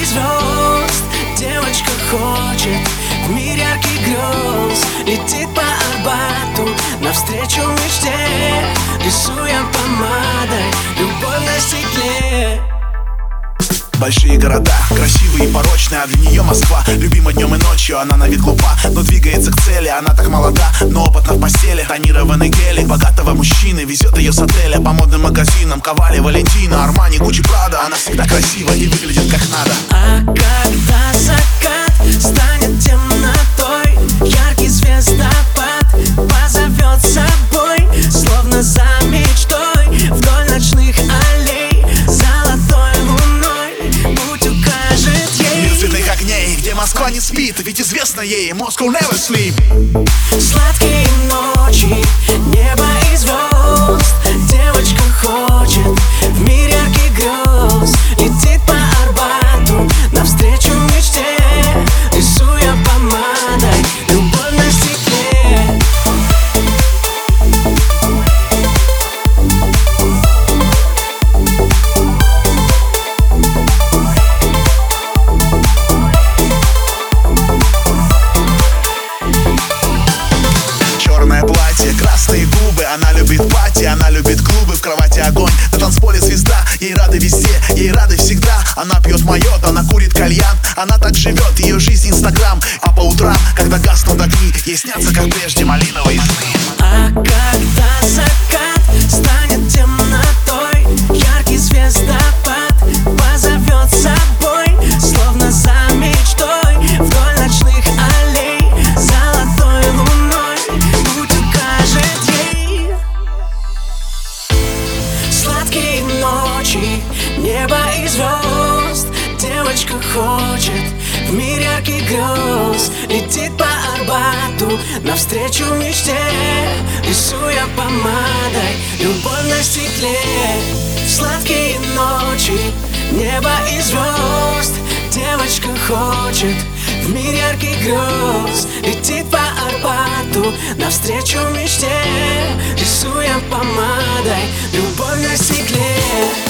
из звезд Девочка хочет в мир ярких грез Летит по Арбату навстречу мечте Большие города, красивые и порочные, а для нее Москва. Любима днем и ночью, она на вид глупа Но двигается к цели, она так молода Но опытна в постели, тонированный гелик Богатого мужчины везет ее с отеля. По модным магазинам, Ковали, Валентина Армани, Гуччи, Прада. Она всегда красива и выглядит как надо. А когда закат Ведь известно ей, Moscow never sleep Сладкие танцполе звезда. Ей рады везде, ей рады всегда. Она пьет майот, она курит кальян. Она так живет, ее жизнь инстаграм. А по утрам, когда гаснут огни Ей снятся, как прежде, малиновые сны. А когда закат Девочка хочет. В мир ярких грез Летит по Арбату навстречу мечте Рисуя помадой любовь на стекле. Сладкие ночи, небо и звезд. Девочка хочет. В мир ярких грез Летит по Арбату навстречу мечте Рисуя помадой любовь на стекле